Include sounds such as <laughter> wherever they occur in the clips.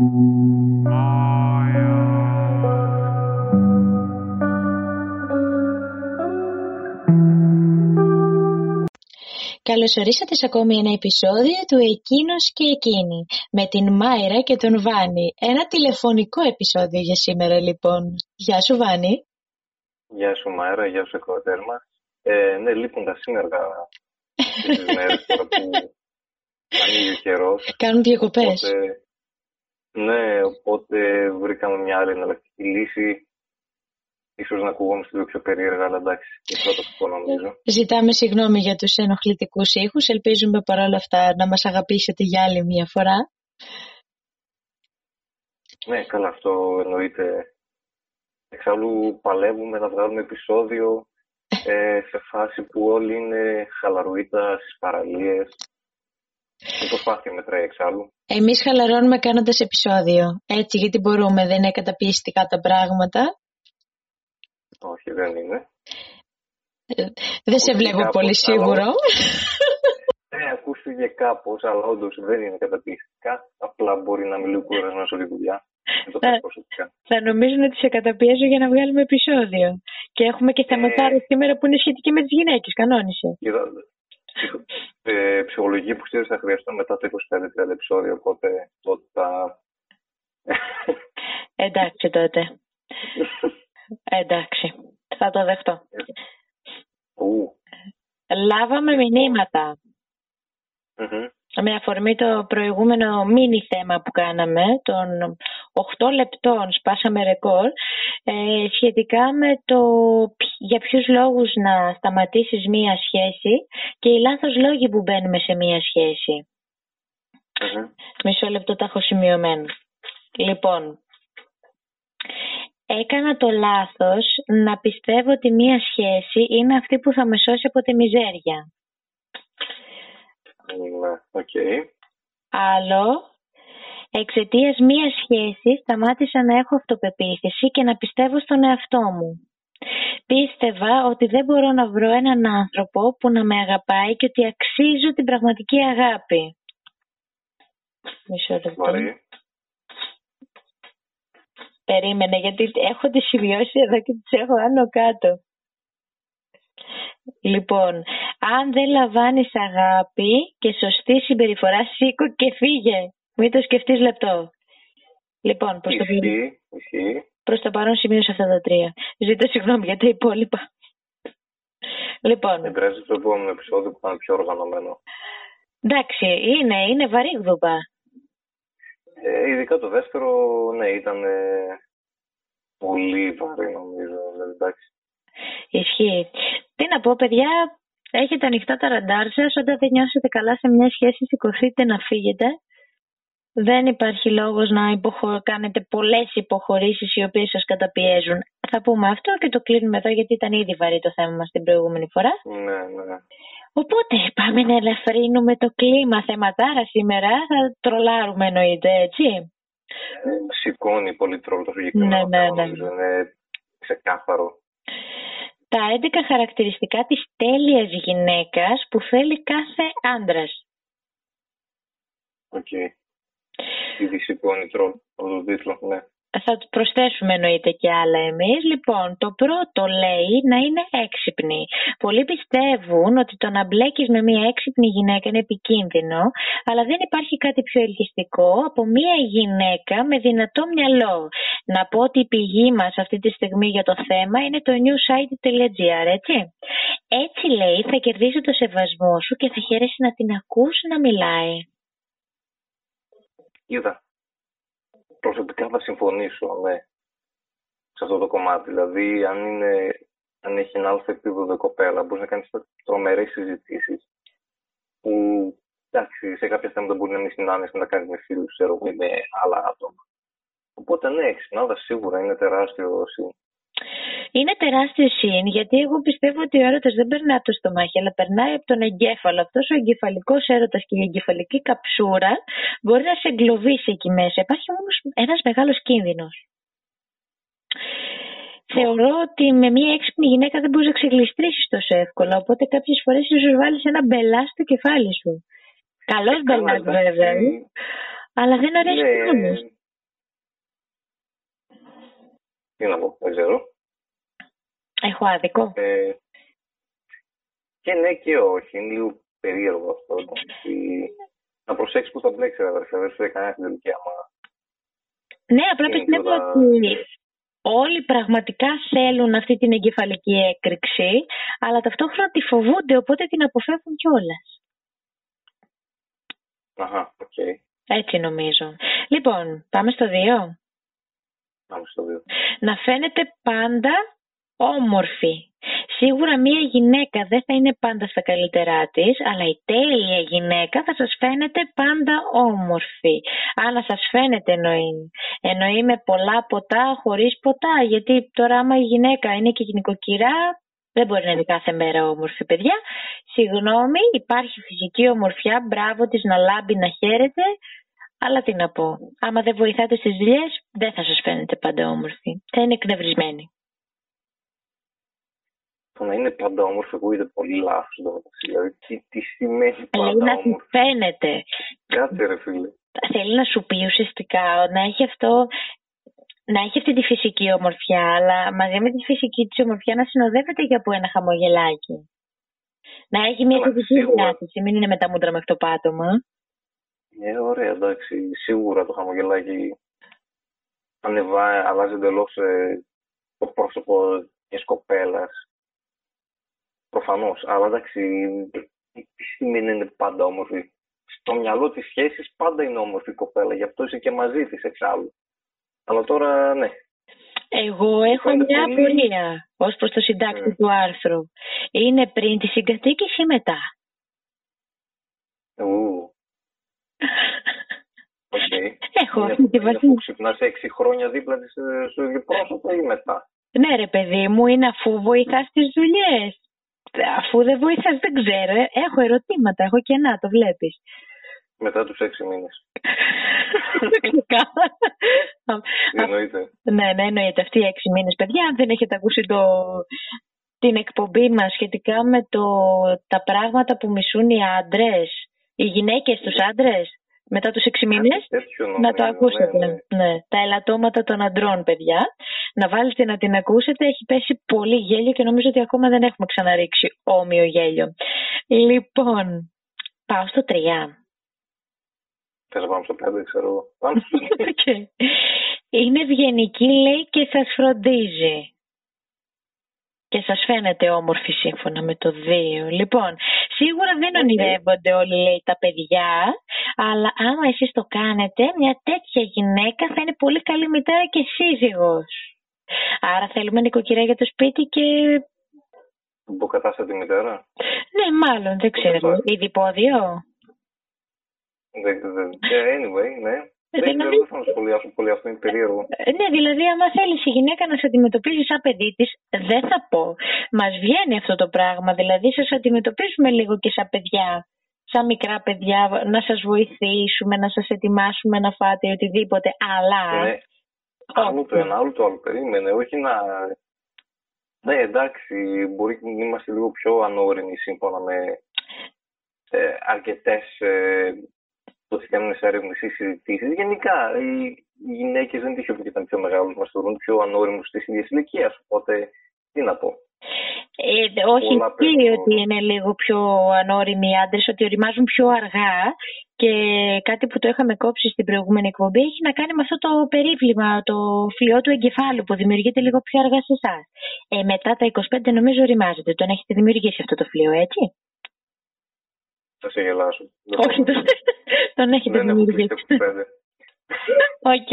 Καλωσορίσατε σε ακόμη ένα επεισόδιο του «Εκείνος και εκείνη» με την Μάιρα και τον Βάνη. Ένα τηλεφωνικό επεισόδιο για σήμερα λοιπόν. Γεια σου Βάνη. Γεια σου Μάιρα, γεια σου εκδοτέρ μας. Ε, ναι, λείπουν τα σύνεργα <laughs> τις μέρες τώρα που ανοίγει ο καιρός. Κάνουν διακοπές. Οπότε, ναι, οπότε βρήκαμε μια άλλη εναλλακτική λύση ίσως να ακουγόμαστε λίγο πιο περίεργα, αλλά εντάξει, είναι πρώτο αυτό νομίζω. Ζητάμε συγγνώμη για τους ενοχλητικούς ήχους. Ελπίζουμε παρόλα αυτά να μας αγαπήσετε για άλλη μια φορά. Ναι, καλά, αυτό εννοείται. Εξάλλου παλεύουμε να βγάλουμε επεισόδιο ε, σε φάση που όλοι είναι χαλαρουίτα στις παραλίες. Η προσπάθεια μετράει εξάλλου. Εμείς χαλαρώνουμε κάνοντας επεισόδιο. Έτσι, γιατί μπορούμε, δεν είναι καταπιεστικά τα πράγματα. Όχι, δεν είναι. Ε, δεν σε βλέπω πολύ σίγουρο. <laughs> Ναι, ακούστηκε κάπως, αλλά όντως δεν είναι καταπιεστικά. Απλά μπορεί να μιλεί κουρασμένος όλη τη δουλειά. Θα, θα νομίζουν ότι σε καταπιέζω για να βγάλουμε επεισόδιο. Και έχουμε και θεματάρε ε, σήμερα που είναι σχετική με τις γυναίκες. Κανόνισε. Ε, ψυχολογική που ξέρεις θα χρειαστώ μετά το 25-30 επεισόδιο. Οπότε τότε θα. Εντάξει τότε. Εντάξει, θα το δεχτώ. Λάβαμε Με αφορμή το προηγούμενο μίνι θέμα που κάναμε, των 8 λεπτών σπάσαμε ρεκόρ, ε, σχετικά με το για ποιους λόγους να σταματήσεις μία σχέση και οι λάθος λόγοι που μπαίνουμε σε μία σχέση. Μισό λεπτό τα έχω σημειωμένο. Λοιπόν, έκανα το λάθος να πιστεύω ότι μία σχέση είναι αυτή που θα με σώσει από τη μιζέρια. Ναι, οκ. Άλλο, εξαιτίας μίας σχέσης σταμάτησα να έχω αυτοπεποίθηση και να πιστεύω στον εαυτό μου. Πίστευα ότι δεν μπορώ να βρω έναν άνθρωπο που να με αγαπάει και ότι αξίζω την πραγματική αγάπη. Μισό λεπτό. Περίμενε γιατί έχω τις σημειώσει εδώ και τις έχω άνω κάτω. Λοιπόν, αν δεν λαμβάνεις αγάπη και σωστή συμπεριφορά, σήκω και φύγε. Μην το σκεφτείς λεπτό. Λοιπόν, προς το, προς το παρόν σημείωσα αυτά τα τρία. Ζήτω συγγνώμη για τα υπόλοιπα. Λοιπόν. Δεν πρέπει το επόμενο επεισόδιο που ήταν πιο οργανωμένο. Εντάξει, είναι, είναι βαρύγδουπα. Ε, ειδικά το δεύτερο, ναι, ήταν ε, πολύ βαρύ νομίζω. Δηλαδή, εντάξει. Ισχύει. Τι να πω, παιδιά, έχετε ανοιχτά τα ραντάρ σας. Όταν δεν νιώσετε καλά σε μια σχέση, σηκωθείτε να φύγετε. Δεν υπάρχει λόγος να υποχω... κάνετε πολλές υποχωρήσεις οι οποίες σας καταπιέζουν. Θα πούμε αυτό και το κλείνουμε εδώ γιατί ήταν ήδη βαρύ το θέμα μας την προηγούμενη φορά. Ναι, ναι. Οπότε πάμε να ελαφρύνουμε το κλίμα θεματάρα σήμερα. Θα τρολάρουμε εννοείται, έτσι. Ε, σηκώνει πολύ τρόλο το συγκεκριμένο ναι, ναι, ναι. Είναι ξεκάθαρο. Τα 11 χαρακτηριστικά της τέλειας γυναίκας που θέλει κάθε άντρας. OK. Okay. Ήδη σηκώνει τρόλο από τον τίτλο, ναι θα προσθέσουμε εννοείται και άλλα εμείς. Λοιπόν, το πρώτο λέει να είναι έξυπνη. Πολλοί πιστεύουν ότι το να μπλέκεις με μια έξυπνη γυναίκα είναι επικίνδυνο, αλλά δεν υπάρχει κάτι πιο ελκυστικό από μια γυναίκα με δυνατό μυαλό. Να πω ότι η πηγή μας αυτή τη στιγμή για το θέμα είναι το newsite.gr, έτσι. Έτσι λέει θα κερδίσει το σεβασμό σου και θα χαίρεσαι να την ακούσει να μιλάει. Είδα προσωπικά θα συμφωνήσω ναι, σε αυτό το κομμάτι. Δηλαδή, αν, είναι, αν έχει ένα άλλο επίπεδο κοπέλα, μπορείς να κάνεις τρομερές συζητήσεις που εντάξει, σε κάποια θέματα μπορεί να μην συνάνεσαι να κάνεις με φίλους, ξέρω εγώ, με άλλα άτομα. Οπότε ναι, εξυπνάδα σίγουρα είναι τεράστιο σύν. Είναι τεράστιο σύν, γιατί εγώ πιστεύω ότι ο έρωτας δεν περνάει από το στομάχι, αλλά περνάει από τον εγκέφαλο. Αυτός ο εγκεφαλικός έρωτας και η εγκεφαλική καψούρα μπορεί να σε εγκλωβίσει εκεί μέσα. Υπάρχει όμως ένας μεγάλος κίνδυνος. Θεωρώ ότι με μια έξυπνη γυναίκα δεν μπορείς να ξεγλιστρήσεις τόσο εύκολα. Οπότε κάποιες φορές ίσως βάλεις ένα μπελά στο κεφάλι σου. Καλός μπελάς βέβαια. Αλλά δεν αρέσει ναι, τι να πω, δεν ξέρω. Έχω άδικο. Ε, και ναι και όχι. Είναι λίγο περίεργο αυτό. Να προσέξεις που θα μπλέξεις, αδερφέ. Δεν σου έκανε την τελική άμα. Ναι, απλά πιστεύω ότι όλοι πραγματικά θέλουν αυτή την εγκεφαλική έκρηξη, αλλά ταυτόχρονα τη φοβούνται, οπότε την αποφεύγουν κιόλας. Αχα, OK. Okay. Έτσι νομίζω. Λοιπόν, πάμε στο 2. Πάμε στο 2. Να φαίνεται πάντα όμορφη. Σίγουρα μία γυναίκα δεν θα είναι πάντα στα καλύτερά της, αλλά η τέλεια γυναίκα θα σας φαίνεται πάντα όμορφη. Αν σας φαίνεται εννοεί. Εννοεί με πολλά ποτά, χωρίς ποτά, γιατί τώρα άμα η γυναίκα είναι και γυναικοκυρά, δεν μπορεί να είναι κάθε μέρα όμορφη παιδιά. Συγγνώμη, υπάρχει φυσική ομορφιά, μπράβο της να λάμπει, να χαίρεται, αλλά τι να πω, άμα δεν βοηθάτε στις δουλειές, δεν θα σας φαίνεται πάντα όμορφη. Θα είναι εκνευρισμένη το να είναι πάντα όμορφο ακούγεται πολύ λάθος Δηλαδή, τι, τι σημαίνει πάντα Λέει να σου φαίνεται. Κάτσε ρε φίλε. Θέλει να σου πει ουσιαστικά να έχει αυτό να έχει αυτή τη φυσική ομορφιά, αλλά μαζί με τη φυσική της ομορφιά να συνοδεύεται και από ένα χαμογελάκι. Να έχει μια θετική διάθεση, μην είναι με τα μούτρα μέχρι το πάτωμα. Ε, ωραία, εντάξει. Σίγουρα το χαμογελάκι ανεβά, αλλάζει εντελώς ε, το πρόσωπο μιας κοπέλας Προφανώς. Αλλά εντάξει, τι σημαίνει είναι πάντα όμορφη. Στο μυαλό της σχέσης πάντα είναι όμορφη η κοπέλα, γι' αυτό είσαι και μαζί της εξάλλου. Αλλά τώρα ναι. Εγώ έχω μια πολύ... απορία ως προς το συντάκτη mm. του άρθρου. Είναι πριν τη συγκατοίκηση ή μετά; Ου. Okay. <laughs> Έχω αυτή τη βασίλισσα. Αφού ξυπνάς έξι χρόνια δίπλα της ε, στο ίδιο πρόσωπο ή μετά; Ναι, ρε παιδί μου, είναι αφού βοηθάς τις δουλειές αφού δεν βοήθας δεν ξέρω. Ε, έχω ερωτήματα, έχω κενά, το βλέπεις. Μετά τους έξι μήνες. <laughs> εννοείται. Ναι, ναι, εννοείται. Αυτοί οι έξι μήνες, παιδιά, αν δεν έχετε ακούσει το, την εκπομπή μας σχετικά με το, τα πράγματα που μισούν οι άντρες, οι γυναίκες τους άντρες, μετά τους 6 μήνες, να το ακούσετε. Ναι, ναι. ναι, Τα ελαττώματα των αντρών, παιδιά. Να βάλετε να την ακούσετε. Έχει πέσει πολύ γέλιο και νομίζω ότι ακόμα δεν έχουμε ξαναρίξει όμοιο γέλιο. Λοιπόν, πάω στο 3. Θες να πάμε στο 5, ξέρω εγώ. okay. <laughs> Είναι ευγενική, λέει, και σας φροντίζει και σας φαίνεται όμορφη σύμφωνα με το 2. Λοιπόν, σίγουρα δεν ονειρεύονται όλοι λέει τα παιδιά, αλλά άμα εσείς το κάνετε, μια τέτοια γυναίκα θα είναι πολύ καλή μητέρα και σύζυγος. Άρα θέλουμε νοικοκυριά για το σπίτι και... Υποκατάστατη μητέρα; Ναι, μάλλον, δεν ξέρω. Ιδιπόδιο. Δεν, δεν, anyway, ναι. Δεν δηλαδή... ξέρω, θα σχολιάσω πολύ αυτό, είναι περίεργο. Ε, ναι, δηλαδή, άμα θέλεις η γυναίκα να σε αντιμετωπίζει σαν παιδί της, δεν θα πω. Μας βγαίνει αυτό το πράγμα. Δηλαδή, σα αντιμετωπίζουμε λίγο και σαν παιδιά. Σαν μικρά παιδιά, να σας βοηθήσουμε, να σας ετοιμάσουμε να φάτε οτιδήποτε. Αλλά. Ναι, άλλο το ένα, άλλο το άλλο. Περίμενε, όχι να. Ναι, εντάξει, μπορεί να είμαστε λίγο πιο ανώριμοι σύμφωνα με ε, αρκετές ε, το ότι κάνουν έρευνε ή συζητήσεις. Γενικά, οι γυναίκες δεν τυχαίο που ήταν πιο μεγάλου, μας θεωρούν πιο ανώριμους τη ίδια ηλικία. Οπότε, τι να πω. Ε, όχι, τι ότι είναι λίγο πιο ανώριμοι οι άντρες, ότι ωριμάζουν πιο αργά και κάτι που το είχαμε κόψει στην προηγούμενη εκπομπή έχει να κάνει με αυτό το περίβλημα, το φλοιό του εγκεφάλου που δημιουργείται λίγο πιο αργά σε εσάς. Ε, μετά τα 25 νομίζω ωριμάζετε. Τον έχετε δημιουργήσει αυτό το φλοιό, έτσι; Θα σε γελάσω. Όχι, <laughs> τον έχετε δημιουργήσει. Οκ.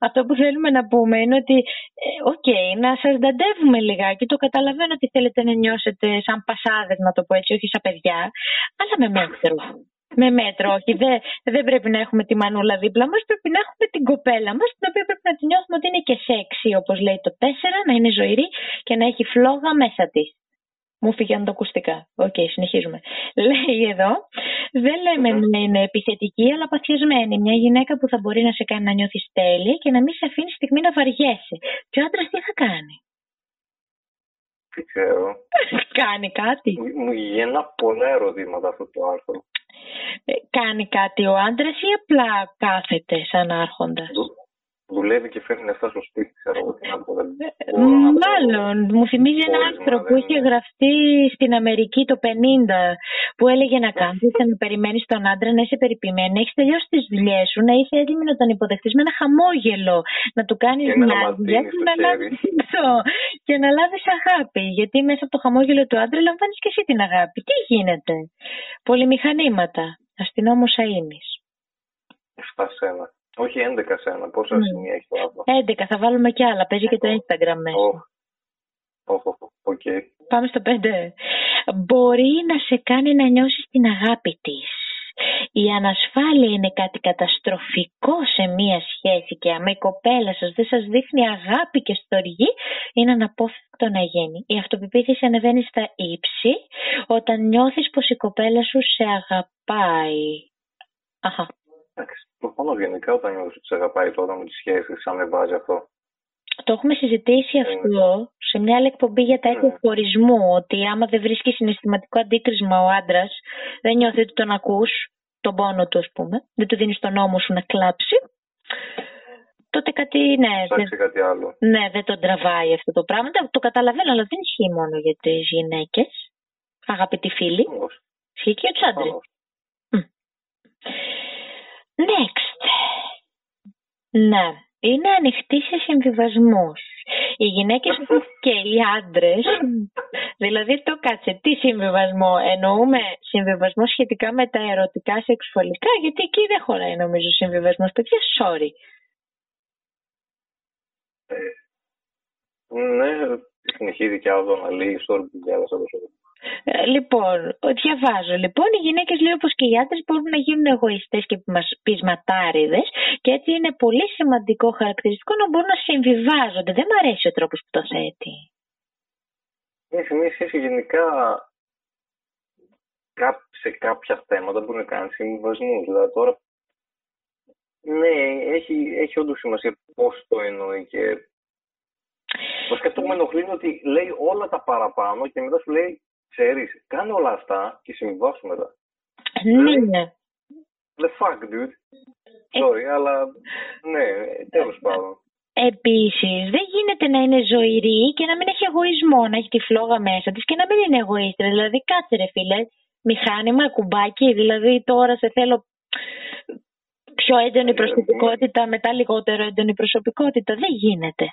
Αυτό που θέλουμε να πούμε είναι ότι, ε, οκ, να σας νταντεύουμε λιγάκι. Το καταλαβαίνω ότι θέλετε να νιώσετε σαν πασάδες, να το πω έτσι, όχι σαν παιδιά, αλλά με μέτρο. Με μέτρο, όχι. Δεν, δεν πρέπει να έχουμε τη μανούλα δίπλα μας, πρέπει να έχουμε την κοπέλα μας, την οποία πρέπει να τη νιώθουμε ότι είναι και σεξι, όπως λέει το 4, να είναι ζωηρή και να έχει φλόγα μέσα της. Μου φύγαν τα ακουστικά. OK, okay, συνεχίζουμε. Λέει εδώ, δεν λέμε να είναι επιθετική, αλλά παθιασμένη. Μια γυναίκα που θα μπορεί να σε κάνει να νιώθεις τέλεια και να μην σε αφήνει στιγμή να βαριέσαι. Και ο άντρας τι θα κάνει; Δεν ξέρω. <laughs> κάνει κάτι. Μου γίνα πολλά ερωτήματα αυτό το άρθρο. Ε, κάνει κάτι ο άντρας ή απλά κάθεται σαν άρχοντας; Δουλεύει και φέρνει λεφτά στο σπίτι, ξέρω εγώ τι να πω. Ε, μάλλον, μου θυμίζει ένα άρθρο που είχε γραφτεί στην Αμερική το 50 που έλεγε να κάνεις να περιμένεις τον άντρα να είσαι περιποιημένη, να έχεις τελειώσει τις δουλειές σου, να είσαι έτοιμη να τον υποδεχτείς με ένα χαμόγελο, να του κάνεις μια δουλειά και να λάβεις και να λάβεις αγάπη. Γιατί μέσα από το χαμόγελο του άντρα λαμβάνεις και εσύ την αγάπη. Τι γίνεται; Πολυμηχανήματα. Αστυνόμος Αίμη. 7 σένα. Όχι 11 σένα. Πόσα mm. σημεία έχει το άλλο; 11. Θα βάλουμε κι άλλα. Παίζει και το Instagram μέσα. Όχι, όχι, οκ. Πάμε στο 5. Μπορεί να σε κάνει να νιώσεις την αγάπη της. Η ανασφάλεια είναι κάτι καταστροφικό σε μία σχέση και άμα η κοπέλα σας δεν σας δείχνει αγάπη και στοργή είναι αναπόφευκτο να γίνει. Η αυτοπεποίθηση ανεβαίνει στα ύψη όταν νιώθεις πως η κοπέλα σου σε αγαπάει. Αχα. Εντάξει, προφανώς γενικά όταν νιώθεις ότι σε αγαπάει τώρα με τις σχέσεις, ανεβάζει αυτό. Το έχουμε συζητήσει αυτό σε μια άλλη εκπομπή για τα έτη χωρισμού. Ότι άμα δεν βρίσκεις συναισθηματικό αντίκρισμα ο άντρας, δεν νιώθει ότι τον ακούς, τον πόνο του, ας πούμε, δεν του δίνεις τον νόμο σου να κλάψει. Τότε κάτι, ναι. Δεν... κάτι άλλο. Ναι, δεν τον τραβάει αυτό το πράγμα. Το καταλαβαίνω, αλλά δεν ισχύει μόνο για τις γυναίκες. Αγαπητοί φίλοι. Ισχύει και για τους άντρες. Next. Ναι, είναι ανοιχτή σε συμβιβασμούς. Οι γυναίκες <laughs> και οι άντρες, δηλαδή το κάτσε, τι συμβιβασμό, εννοούμε συμβιβασμό σχετικά με τα ερωτικά σεξουαλικά, γιατί εκεί δεν χωράει νομίζω συμβιβασμός, παιδιά, sorry. Ε, ναι, συνεχίζει και άλλο να λέει sorry που διάβασα τόσο ε, λοιπόν, διαβάζω. Λοιπόν, οι γυναίκες λέει όπως και οι άντρες μπορούν να γίνουν εγωιστές και πεισματάριδες και έτσι είναι πολύ σημαντικό χαρακτηριστικό να μπορούν να συμβιβάζονται. Δεν μου αρέσει ο τρόπος που το θέτει. Είναι μια σχέση γενικά σε κάποια θέματα μπορεί να κάνει συμβιβασμού. Δηλαδή τώρα. Ναι, έχει, έχει όντως σημασία πώς το εννοεί και. Το σκέφτομαι με ενοχλεί ότι λέει όλα τα παραπάνω και μετά σου λέει ξέρεις, κάνε όλα αυτά και συμβιβάσου μετά. Ναι, ναι. The fuck, dude. Sorry, αλλά ναι, τέλος πάντων. Επίσης, δεν γίνεται να είναι ζωηρή και να μην έχει εγωισμό, να έχει τη φλόγα μέσα της και να μην είναι εγωίστρια. Δηλαδή, κάτσε ρε φίλε, μηχάνημα, κουμπάκι, δηλαδή τώρα σε θέλω πιο έντονη ε, προσωπικότητα, μετά λιγότερο έντονη προσωπικότητα. Δεν γίνεται.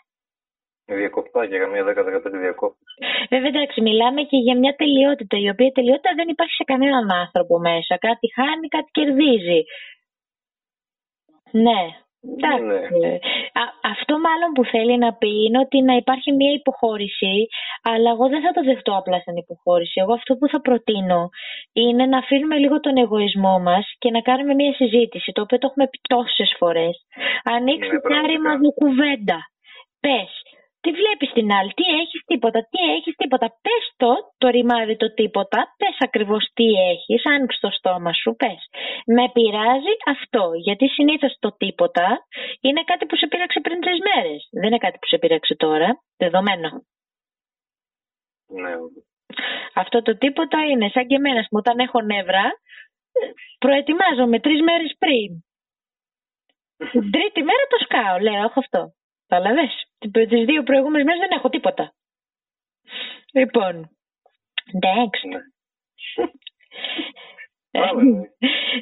Διακοπτά για καμία 10-15 διακόπτωση. Βέβαια, εντάξει, μιλάμε και για μια τελειότητα, η οποία τελειότητα δεν υπάρχει σε κανέναν άνθρωπο μέσα. Κάτι χάνει, κάτι κερδίζει. Ναι. Εντάξει. Ναι. αυτό μάλλον που θέλει να πει είναι ότι να υπάρχει μια υποχώρηση, αλλά εγώ δεν θα το δεχτώ απλά σαν υποχώρηση. Εγώ αυτό που θα προτείνω είναι να αφήνουμε λίγο τον εγωισμό μας και να κάνουμε μια συζήτηση, το οποίο το έχουμε πει τόσες φορές. Ανοίξτε ναι, ρήμα κουβέντα. Πες, τι βλέπεις την άλλη, τι έχεις τίποτα, τι έχεις τίποτα. Πες το, το ρημάδι το τίποτα, πες ακριβώς τι έχεις, άνοιξε το στόμα σου, πες. Με πειράζει αυτό, γιατί συνήθως το τίποτα είναι κάτι που σε πείραξε πριν τρεις μέρες. Δεν είναι κάτι που σε πείραξε τώρα, δεδομένο. Ναι. Αυτό το τίποτα είναι σαν και εμένα που όταν έχω νεύρα, προετοιμάζομαι τρεις μέρες πριν. Την τρίτη μέρα το σκάω, λέω, έχω αυτό. Κατάλαβε. Τις δύο προηγούμενες μέρες δεν έχω τίποτα. Λοιπόν. Εντάξει. Ναι. <laughs> Ε,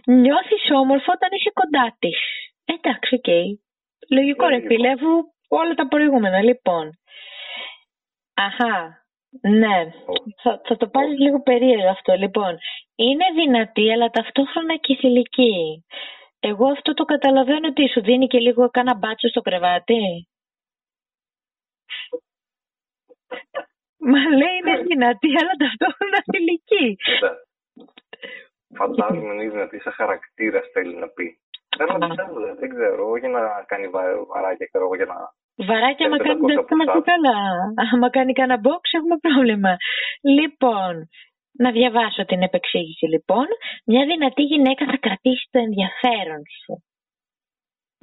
Νιώθεις όμορφα όταν είσαι κοντά της. Εντάξει, OK. Okay. Λογικό ρε φίλε, αφού όλα τα προηγούμενα. Λοιπόν. Αχά. Ναι. Θα, θα το πάρεις λίγο περίεργο αυτό. Λοιπόν. Είναι δυνατή, αλλά ταυτόχρονα και θηλυκή. Εγώ αυτό το καταλαβαίνω ότι σου δίνει και λίγο κάνα μπάτσο στο κρεβάτι. Μα λέει είναι δυνατή, αλλά ταυτόχρονα θηλυκή. Κοίτα. Φαντάζομαι είναι δυνατή σαν χαρακτήρας θέλει να πει. Δεν ξέρω, όχι να κάνει βαράκια, ξέρω για να. Βαράκια, άμα κάνει δεν είμαστε καλά. Άμα κάνει κανένα box, έχουμε πρόβλημα. Λοιπόν, να διαβάσω την επεξήγηση λοιπόν. Μια δυνατή γυναίκα θα κρατήσει το ενδιαφέρον σου.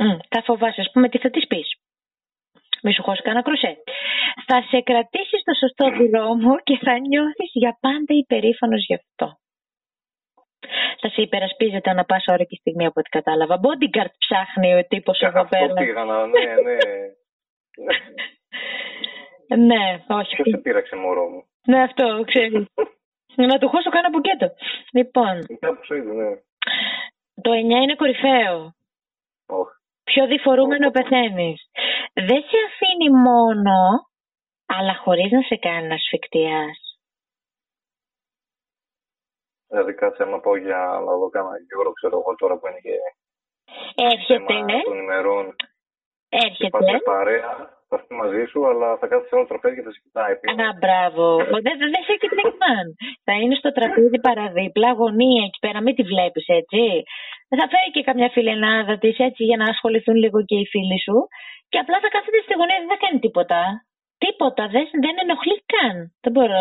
Mm, θα φοβάσαι, ας πούμε, τι θα της πεις; Μη σου χώσει κανένα κρουσέ. Θα σε κρατήσει στο σωστό δρόμο και θα νιώθεις για πάντα υπερήφανος γι' αυτό. θα σε υπερασπίζεται ανά πάσα ώρα και στιγμή από ό,τι κατάλαβα. Bodyguard ψάχνει ο τύπος εδώ πέρα. Αυτό πήγα να, ναι, ναι. <laughs> ναι, όχι. Ποιος σε πείραξε, μωρό μου; Ναι, αυτό, ξέρεις. να του χώσω κάνα μπουκέτο. Λοιπόν. Κάπω ήδη, ναι. Το 9 είναι κορυφαίο. Oh. Πιο διφορούμενο πεθαίνεις. Δεν σε αφήνει μόνο, αλλά χωρίς να σε κάνει να σφιχτιάς. Δηλαδή κάτσε να πω για να δω κάνα γύρω, ξέρω εγώ τώρα που είναι και Έρχεται, ναι. των ημερών. Έρχεται. Και παρέα, θα έρθει μαζί σου, αλλά θα κάτσει σε όλο το τραπέζι και θα σε κοιτάει. Α, μπράβο. Δεν δε σε κοιτάει καν. θα είναι στο τραπέζι παραδίπλα, γωνία εκεί πέρα, μην τη βλέπεις έτσι. Θα φέρει και καμιά φιλενάδα της έτσι για να ασχοληθούν λίγο και οι φίλοι σου. Και απλά θα κάθεται στη γωνία, δεν θα κάνει τίποτα. Τίποτα, δεν, δεν ενοχλεί καν. Δεν μπορώ,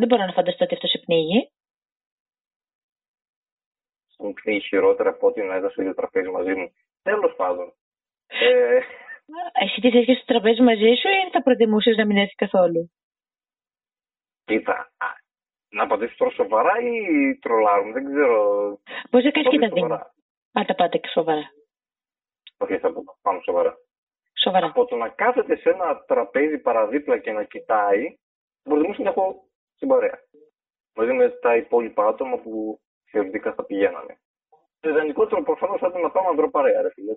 δεν μπορώ να φανταστώ ότι αυτό σε πνίγει μου πνίγει χειρότερα από ό,τι να ήταν στο ίδιο τραπέζι μαζί μου. Τέλος πάντων. Ε... Εσύ τι θες στο τραπέζι μαζί σου ή θα προτιμούσες να μην έρθει καθόλου; Κοίτα, να απαντήσω τώρα σοβαρά ή τρολάρουν, δεν ξέρω. Μπορείς να κάνεις και τα δύο. Α, τα πάτε και σοβαρά. Όχι, θα πάμε σοβαρά. Σοβαρά. Από το να κάθεται σε ένα τραπέζι παραδίπλα και να κοιτάει, προτιμούσα να έχω στην παρέα. Μαζί με τα υπόλοιπα άτομα που θεωρητικά θα πηγαίνανε. Το ιδανικότερο προφανώς θα ήταν να πάμε ανδροπαρέα, ρε φίλε.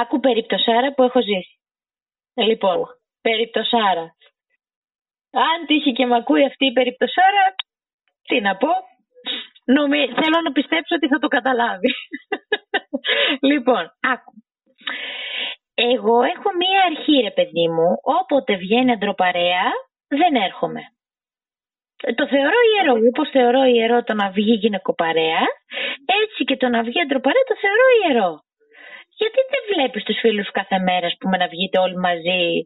Άκου περίπτωσάρα που έχω ζήσει. Λοιπόν, oh. περίπτωσάρα. Αν τύχει και με ακούει αυτή η περίπτωσάρα, τι να πω. Νομι... Θέλω να πιστέψω ότι θα το καταλάβει. <laughs> λοιπόν, άκου. Εγώ έχω μία αρχή, ρε παιδί μου. Όποτε βγαίνει αντροπαρέα, δεν έρχομαι. Το θεωρώ ιερό. Όπω θεωρώ ιερό το να βγει γυναικοπαρέα, έτσι και το να βγει αντροπαρέα το θεωρώ ιερό. Γιατί δεν βλέπεις τους φίλους κάθε μέρα που να βγείτε όλοι μαζί,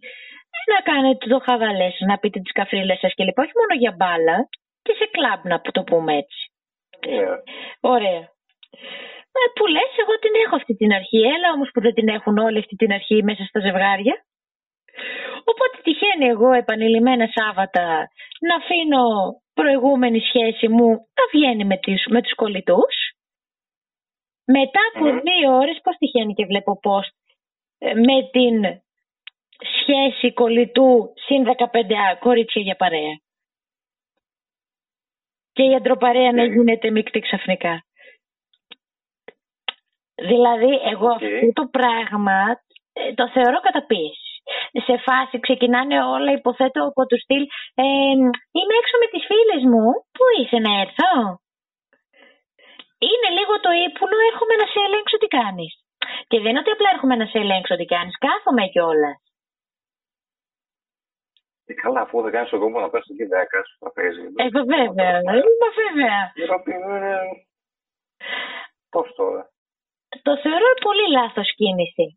να κάνετε το χαβαλές να πείτε τις καφρίλες σας κλπ. Όχι μόνο για μπάλα, και σε κλαμπ να το πούμε έτσι. Yeah. Ωραία. Ε, που λες, εγώ την έχω αυτή την αρχή. Έλα όμως που δεν την έχουν όλοι αυτή την αρχή μέσα στα ζευγάρια. Οπότε τυχαίνει εγώ επανειλημμένα Σάββατα να αφήνω προηγούμενη σχέση μου να βγαίνει με, τις, με τους κολλητούς. Μετά από mm. δύο ώρες πώς τυχαίνει και βλέπω πώς ε, με την σχέση κολλητού συν 15 κορίτσια για παρέα. Και η αντροπαρέα να γίνεται μεικτή ξαφνικά. Δηλαδή, εγώ αυτό το πράγμα ε, το θεωρώ καταπίεση σε φάση ξεκινάνε όλα υποθέτω από τους στυλ ε, είμαι έξω με τις φίλες μου, πού είσαι να έρθω; Είναι λίγο το ύπουλο, έρχομαι να σε ελέγξω τι κάνεις. Και δεν είναι ότι απλά έρχομαι να σε ελέγξω τι κάνεις, κάθομαι κιόλας. Ε, καλά, αφού δεν κάνεις τον κόμμα να πας εκεί, δεν στο τραπέζι. Ε, βέβαια, είμαι βέβαια. Πώς τώρα; Το θεωρώ πολύ λάθος κίνηση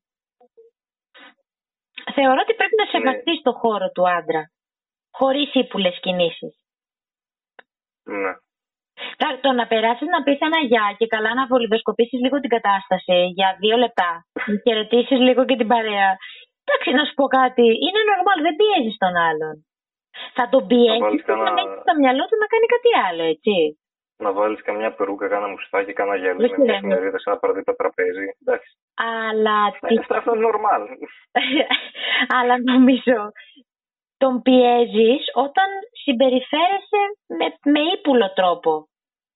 θεωρώ ότι πρέπει να σεβαστείς ναι. το χώρο του άντρα. Χωρίς ύπουλες κινήσεις. Ναι. Το να περάσεις να πεις ένα γεια και καλά να βολιδοσκοπήσεις λίγο την κατάσταση για δύο λεπτά. <laughs> Να χαιρετήσεις λίγο και την παρέα. Εντάξει, να σου πω κάτι. Είναι normal, δεν πιέζεις τον άλλον. Θα τον πιέσει και να έχεις στο μυαλό του να κάνει κάτι άλλο, έτσι να βάλεις καμιά περούκα, κάνα μουστάκι, κάνα γυαλί με μια εφημερίδα σε ένα παραδείγμα τραπέζι. Εντάξει. Αλλά. Ναι, αυτά είναι normal. <laughs> Αλλά νομίζω τον πιέζεις όταν συμπεριφέρεσαι με, με ύπουλο τρόπο.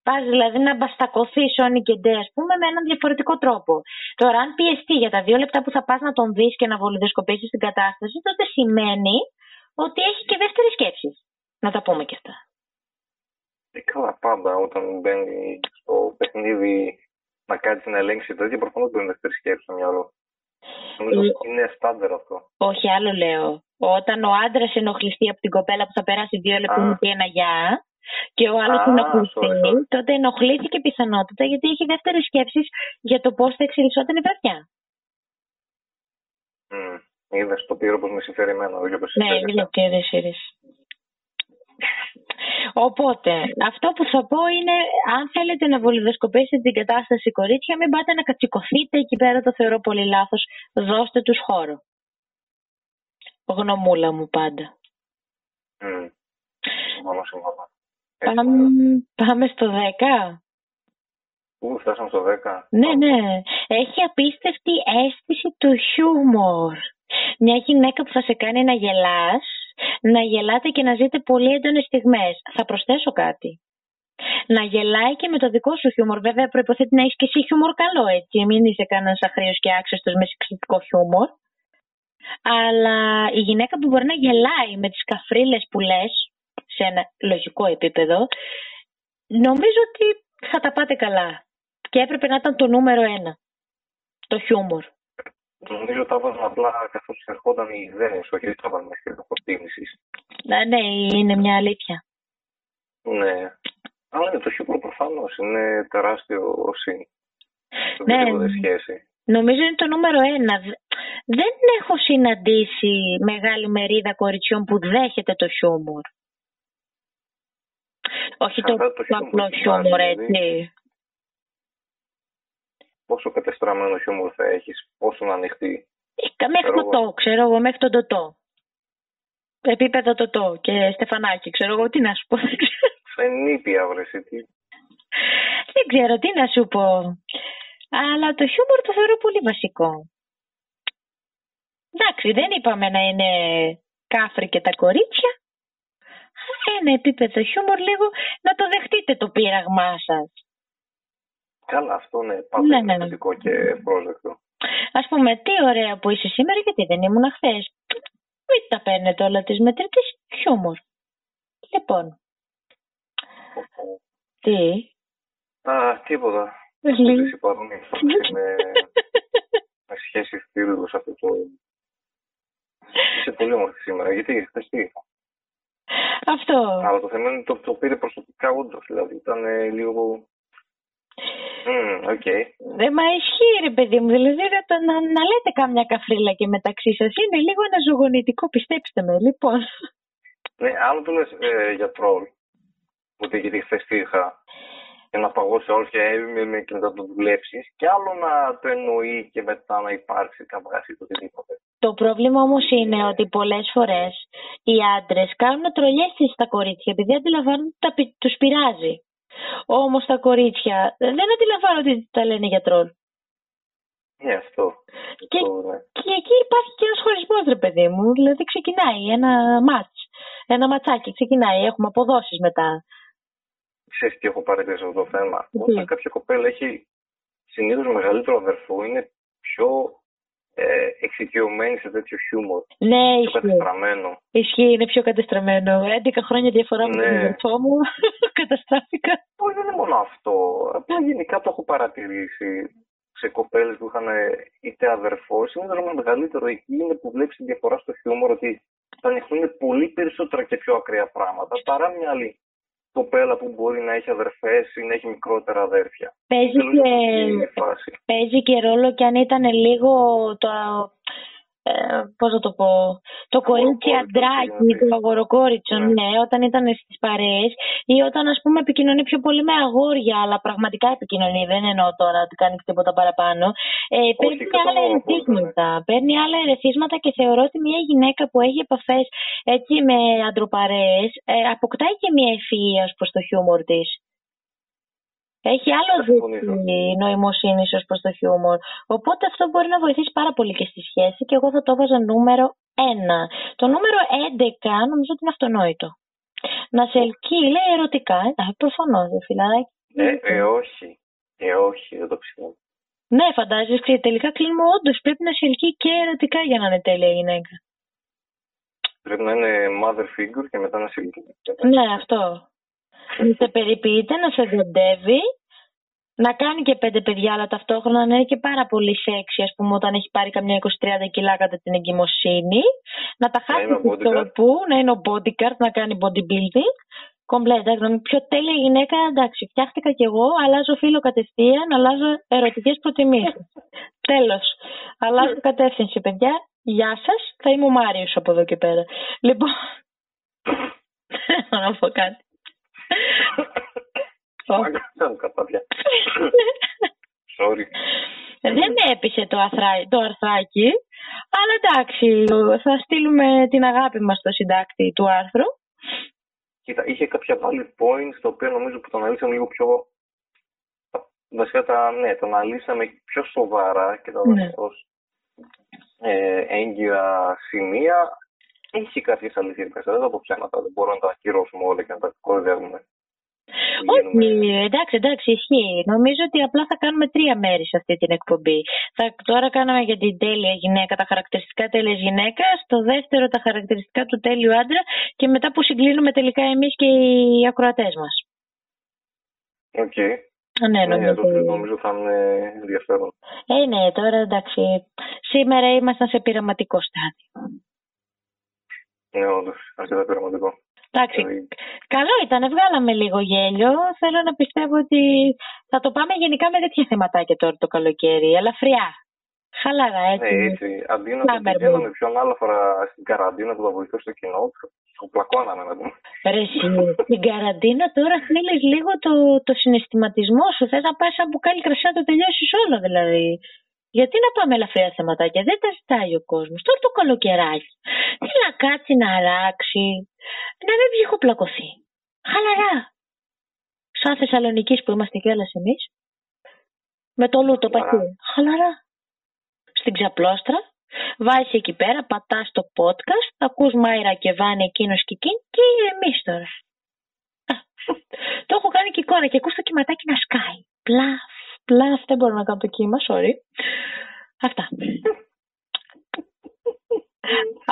Πας δηλαδή να μπαστακωθείς όνει και ντε, ας πούμε, με έναν διαφορετικό τρόπο. Τώρα, αν πιεστεί για τα δύο λεπτά που θα πας να τον δεις και να βολιδοσκοπήσεις την κατάσταση, τότε σημαίνει ότι έχει και δεύτερη σκέψη. Να τα πούμε και αυτά. Ε, καλά, πάντα όταν μπαίνει στο παιχνίδι να κάτσει να ελέγξει τέτοια, προφανώς δεν είναι δεύτερη σκέψη στο μυαλό. Νομίζω ότι ε, είναι στάνταρ αυτό. Όχι, άλλο λέω. Όταν ο άντρας ενοχληστεί από την κοπέλα που θα περάσει δύο λεπτά και ένα γεια, και ο άλλος ενοχληστεί, τότε ενοχλήθηκε πιθανότητα γιατί έχει δεύτερες σκέψεις για το πώς θα εξελισσόταν η βραδιά. Mm. Είδες το πύρο πώς με συμφέρει εμένα, όχι όπω Ναι, είδε και δεν Οπότε, αυτό που θα πω είναι, αν θέλετε να βολιδοσκοπήσετε την κατάσταση κορίτσια, μην πάτε να κατσικωθείτε εκεί πέρα, το θεωρώ πολύ λάθος. Δώστε τους χώρο. Γνωμούλα μου πάντα. Mm. Πάμε, πάμε στο 10. Πού φτάσαμε στο 10. Ναι, ναι. Έχει απίστευτη αίσθηση του χιούμορ. Μια γυναίκα που θα σε κάνει να γελάς, να γελάτε και να ζείτε πολύ έντονες στιγμές. Θα προσθέσω κάτι. Να γελάει και με το δικό σου χιούμορ. Βέβαια, προποθέτει να έχεις και εσύ χιούμορ καλό, έτσι. Μην είσαι κανένας αχρήο και άξεστο με σεξιστικό χιούμορ. Αλλά η γυναίκα που μπορεί να γελάει με τις καφρίλες που λες, σε ένα λογικό επίπεδο, νομίζω ότι θα τα πάτε καλά. Και έπρεπε να ήταν το νούμερο ένα. Το χιούμορ. Νομίζω ότι τα έβαζαν απλά καθώς ερχόταν οι ιδέε, όχι ότι τα έβαζαν μέχρι προτίμηση. Ναι, ναι, είναι μια αλήθεια. Ναι. Αλλά είναι το χιούμορ προφανώς είναι τεράστιο συν. Ναι, σχέση. Νομίζω είναι το νούμερο ένα. Δεν έχω συναντήσει μεγάλη μερίδα κοριτσιών που δέχεται το χιούμορ. Όχι το, το, το απλό χιούμορ, έτσι. Δηλαδή. Πόσο κατεστραμμένο χιούμορ θα έχεις, πόσο να ανοιχτεί. Ε, μέχρι το το, ξέρω εγώ, μέχρι το το. Επίπεδο το το και στεφανάκι, ξέρω εγώ, τι να σου πω. Φαινίπια, βρεσί, τι. Δεν ξέρω τι να σου πω. Αλλά το χιούμορ το θεωρώ πολύ βασικό. Εντάξει, δεν είπαμε να είναι κάφρι και τα κορίτσια. Ένα επίπεδο χιούμορ λίγο να το δεχτείτε το πείραγμά σας. Καλά, αυτό ναι, πάντα ναι, είναι ναι. και πρόσδεκτο. Ας πούμε, τι ωραία που είσαι σήμερα, γιατί δεν ήμουν χθες. Μην τα παίρνετε όλα τις μετρητές, χιούμορ. Λοιπόν. Τι; Α, τίποτα. Τις υπάρχουν <laughs> με, με σχέση φίλους αυτό το... Είσαι πολύ όμορφη σήμερα, γιατί χθες τι Αυτό. Αλλά το θέμα είναι το, το πήρε προσωπικά όντως, δηλαδή ήταν ε, λίγο Mm, okay. Ε, μα ισχύει ρε παιδί μου, δηλαδή να, να, να λέτε κάμια καφρίλα και μεταξύ σας είναι λίγο αναζωογονητικό, πιστέψτε με, λοιπόν. Ναι, αν το λες ε, για τρόλ, ότι γιατί χθες τι είχα, και να παγώσει όλο και έμεινε και να το δουλέψεις, και άλλο να το εννοεί και μετά να υπάρξει καμπάση το οτιδήποτε. Το πρόβλημα όμως είναι ότι πολλές φορές οι άντρες κάνουν τρολιέ στα κορίτσια επειδή αντιλαμβάνονται ότι τους πειράζει. Όμως τα κορίτσια δεν αντιλαμβάνονται ότι τα λένε για τρόλ. Ναι, αυτό. Και, ναι. και εκεί υπάρχει και ένας χωρισμός, ρε παιδί μου. Δηλαδή ξεκινάει ένα μάτς. Ένα ματσάκι ξεκινάει. Έχουμε αποδόσεις μετά. Ξέρεις τι έχω παρατηρήσει αυτό το θέμα. Όταν κάποια κοπέλα έχει συνήθως μεγαλύτερο αδερφό, είναι πιο ε, εξοικειωμένη σε τέτοιο χιούμορ. Ναι, πιο ισχύει. κατεστραμμένο. Ισχύει, είναι πιο κατεστραμμένο. 11 χρόνια διαφορά ναι. με τον αδερφό μου. <laughs> Καταστράφηκα. Όχι, δεν είναι μόνο αυτό. Απλά γενικά το έχω παρατηρήσει σε κοπέλες που είχαν είτε αδερφό, συνήθω με μεγαλύτερο εκεί είναι που βλέπεις τη διαφορά στο χιούμορ ότι θα ανοιχτούν πολύ περισσότερα και πιο ακραία πράγματα παρά μια άλλη κοπέλα που μπορεί να έχει αδερφές ή να έχει μικρότερα αδέρφια. Παίζει και, παίζει και ρόλο και αν ήταν λίγο το, ε, πώς θα το πω, το κορίτσι αντράκι, το αγοροκόριτσο, ναι. ναι, όταν ήταν στις παρέες ή όταν ας πούμε επικοινωνεί πιο πολύ με αγόρια, αλλά πραγματικά επικοινωνεί, δεν εννοώ τώρα ότι κάνει τίποτα παραπάνω, ε, παίρνει άλλα ερεθίσματα, ναι. παίρνει άλλα ερεθίσματα και θεωρώ ότι μια γυναίκα που έχει επαφές έτσι με αντροπαρέες ε, αποκτάει και μια ευφυΐα προς το χιούμορ της. Έχει άλλο δίκτυο νοημοσύνης ως προς το χιούμορ. Οπότε αυτό μπορεί να βοηθήσει πάρα πολύ και στη σχέση και εγώ θα το έβαζα νούμερο 1. Το νούμερο 11 νομίζω ότι είναι αυτονόητο. Να σε ελκύει, λέει ερωτικά. Ε, προφανώς, δεν φιλαράκι. Ε, ε, όχι. Ε, όχι, δεν το ξέρω. Ναι, φαντάζεσαι, τελικά κλείνουμε όντως πρέπει να σε ελκύει και ερωτικά για να είναι τέλεια γυναίκα. Πρέπει να είναι mother figure και μετά να σε ελκύει. Ναι, αυτό να σε περιποιείται, να σε δεντεύει, να κάνει και πέντε παιδιά, αλλά ταυτόχρονα να είναι και πάρα πολύ σεξι, ας πούμε, όταν έχει πάρει καμιά 20-30 κιλά κατά την εγκυμοσύνη. Να τα χάσει στο που, να είναι ο bodyguard, να κάνει bodybuilding. Κομπλέτα, πιο τέλεια γυναίκα, εντάξει, φτιάχτηκα κι εγώ, αλλάζω φίλο κατευθείαν, αλλάζω ερωτικές προτιμήσεις. <laughs> Τέλος. Αλλάζω κατεύθυνση, παιδιά. Γεια σας, θα είμαι ο Μάριος από εδώ και πέρα. Λοιπόν. <laughs> <laughs> να πω κάτι. <laughs> Sorry. Δεν έπεισε το, το αρθράκι, αλλά εντάξει, θα στείλουμε την αγάπη μας στο συντάκτη του άρθρου. Κοίτα, είχε κάποια πάλι points, το οποίο νομίζω που το αναλύσαμε λίγο πιο βασικά τα, ναι, το αναλύσαμε πιο σοβαρά και τα Ναι. ως ε, έγκυρα σημεία. Έχει κάποιες αλήθειες μέσα, δεν θα πω ψέματα, δεν μπορούμε να τα ακυρώσουμε όλα και να τα κοροϊδεύουμε. Όχι, εντάξει, εντάξει, ισχύει. Νομίζω ότι απλά θα κάνουμε τρία μέρη σε αυτή την εκπομπή. Θα, τώρα κάναμε για την τέλεια γυναίκα, τα χαρακτηριστικά τέλεια γυναίκας. Στο δεύτερο τα χαρακτηριστικά του τέλειου άντρα. Και μετά που συγκλίνουμε τελικά εμείς και οι ακροατές μας. Οκ. Ναι, Ναι, νομίζω. το τρίτο νομίζω θα είναι ενδιαφέρον. Ε, ναι, τώρα εντάξει. Σήμερα ήμασταν σε πειραματικό στάδιο. Ναι, όντως, αρκετά πειραματικό. Εντάξει, Δηλαδή, καλό ήταν, βγάλαμε λίγο γέλιο. Θέλω να πιστεύω ότι θα το πάμε γενικά με τέτοια θεματάκια τώρα το καλοκαίρι. Ελαφριά. Χαλαρά, έτσι. Ναι, έτσι. Αντί να το Summer πηγαίναμε πιο ανάλαφρα στην καραντίνα που θα βοηθούσε το κοινό, το πλακώναμε να πούμε. Ρε εσύ, στην καραντίνα τώρα θέλεις λίγο το, το συναισθηματισμό σου. Θες να πας σαν μπουκάλι κρασί να το τελειώσεις όλο δηλαδή. Γιατί να πάμε ελαφριά θεματάκια, δεν τα ζητάει ο κόσμος. Τώρα το καλοκαιράκι. Τι να κάτσει να αράξει, να μην ψυχοπλακωθεί. Χαλαρά. Σαν Θεσσαλονίκης που είμαστε κιόλας εμείς. Με το λούτο Χαλαρά. παχύ. Χαλαρά. Στην ξαπλώστρα. Βάζεις εκεί πέρα, πατάς το podcast, ακούς Μάιρα και Βάνη εκείνος και εκείνη και εμείς τώρα. Α, το έχω κάνει και εικόνα και ακούς το κυματάκι να σκάει. Πλαφ, πλαφ, δεν μπορώ να κάνω το κύμα, sorry. Αυτά. <laughs>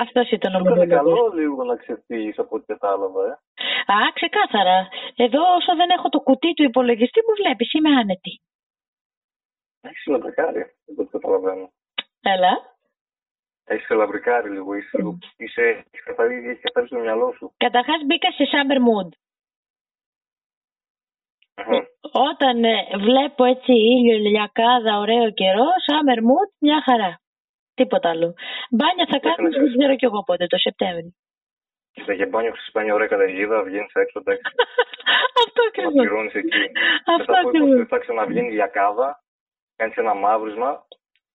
Αυτός ήταν ο Σου έκανε μονόλογος. καλό λίγο να ξεφύγεις από ό,τι κατάλαβα, ε. Α, ξεκάθαρα. Εδώ όσο δεν έχω το κουτί του υπολογιστή μου βλέπεις, είμαι άνετη. Έχεις λαμπρικάρει, από ό,τι καταλαβαίνω. Έλα. Έχεις λαμπρικάρει λίγο, είσαι, λίγο- είσαι, έχεις καθαρίσει, έχεις καθαρίσει το μυαλό σου. Καταρχάς μπήκα σε summer mood. Μμμ. Όταν ε, βλέπω έτσι ήλιο, ηλιακάδα, ωραίο καιρό, summer mood, μια χαρά. Τίποτα άλλο. Μπάνια θα κάνω, Έκανες δεν εσύ. ξέρω κι εγώ πότε, το Σεπτέμβρη. Κοίτα, για μπάνιο ξεσπάνει ωραία καταιγίδα, βγαίνεις έξω, εντάξει, <laughs> Αυτό να ακριβώς. πληρώνεις εκεί. Αυτό Μετά από 20 ακριβώς. λεπτά ξαναβγαίνει η λιακάδα, κάνεις ένα μαύρισμα,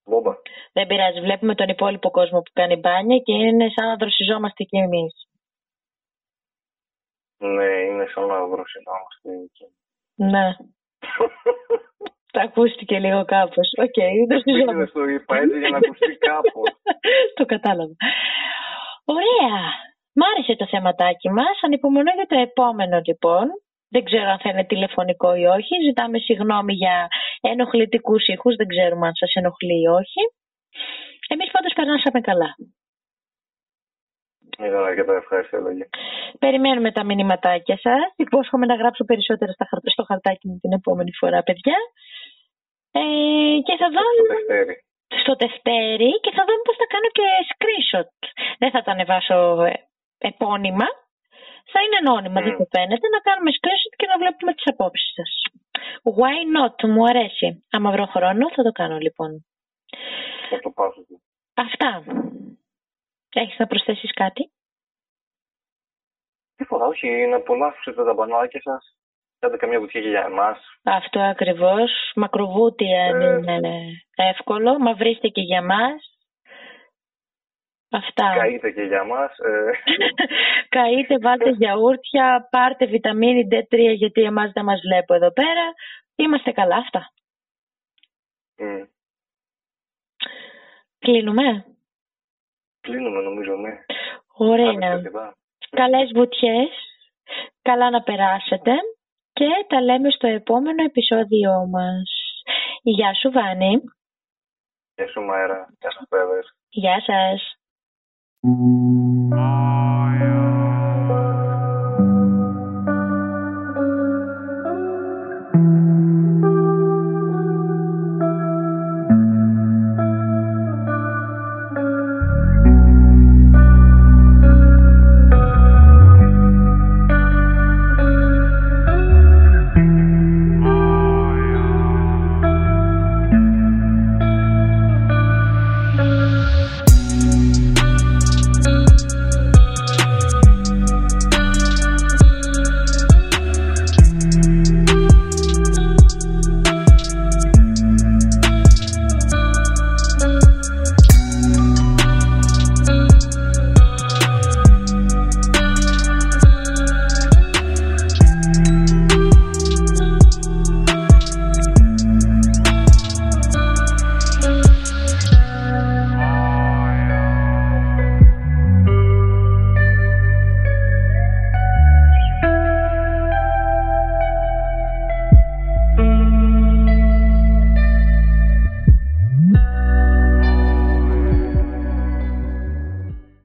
μπόμπα. Δεν πειράζει. Βλέπουμε τον υπόλοιπο κόσμο που κάνει μπάνια και είναι σαν να δροσιζόμαστε κι εμείς. Ναι, είναι σαν να δροσιζόμαστε εκεί. Ναι. Τα ακούστηκε λίγο κάπως. Οκ, Δεν δροσιζόμαστε. το είπα έτσι για να ακουστεί κάπως. <laughs> το κατάλαβα. Ωραία. Μ' άρεσε το θεματάκι μας. Ανυπομονώ για το επόμενο λοιπόν. Δεν ξέρω αν θα είναι τηλεφωνικό ή όχι. Ζητάμε συγγνώμη για ενοχλητικούς ήχους. Δεν ξέρουμε αν σας ενοχλεί ή όχι. Εμείς πάντως περνάσαμε καλά. Ήταν αρκετά ευχάριστη λόγια. Περιμένουμε τα μηνυματάκια σας. Υπόσχομαι να γράψω περισσότερα στα χαρ- στο χαρτάκι μου την επόμενη φορά, παιδιά. Ε, και θα δω Το Δευτέρι. στο Δευτέρι και θα δούμε πώς θα κάνω και screenshot. Δεν θα τα ανεβάσω ε, επώνυμα. Θα είναι ανώνυμα, Μμ. δεν το φαίνεται. Να κάνουμε screenshot και να βλέπουμε τις απόψεις σας. Why not, μου αρέσει. Άμα βρω χρόνο θα το κάνω λοιπόν. Θα το πάσω του. Αυτά. Έχεις να προσθέσεις κάτι; Τίποτα, όχι, να απολαύσετε τα μπανάκια σας. Κάντε καμιά βουτιά και για εμάς. Αυτό ακριβώς. Μακροβούτι αν Ε. είναι εύκολο. Μα βρίστε και για μας. Αυτά. Καείτε και για μας. Ε, <laughs> Καείτε, βάλτε γιαούρτια, πάρτε βιταμίνη D3 γιατί εμάς δεν μας βλέπω εδώ πέρα. Είμαστε καλά αυτά. μ. Κλείνουμε. Κλείνουμε νομίζω, ναι. Ωραία. Άνοιξε αρκετά. Καλές βουτιές. Καλά να περάσετε. Και τα λέμε στο επόμενο επεισόδιό μας. Γεια σου Βάνη. Γεια σου Μαέρα. Γεια σας παιδες. Γεια σας. I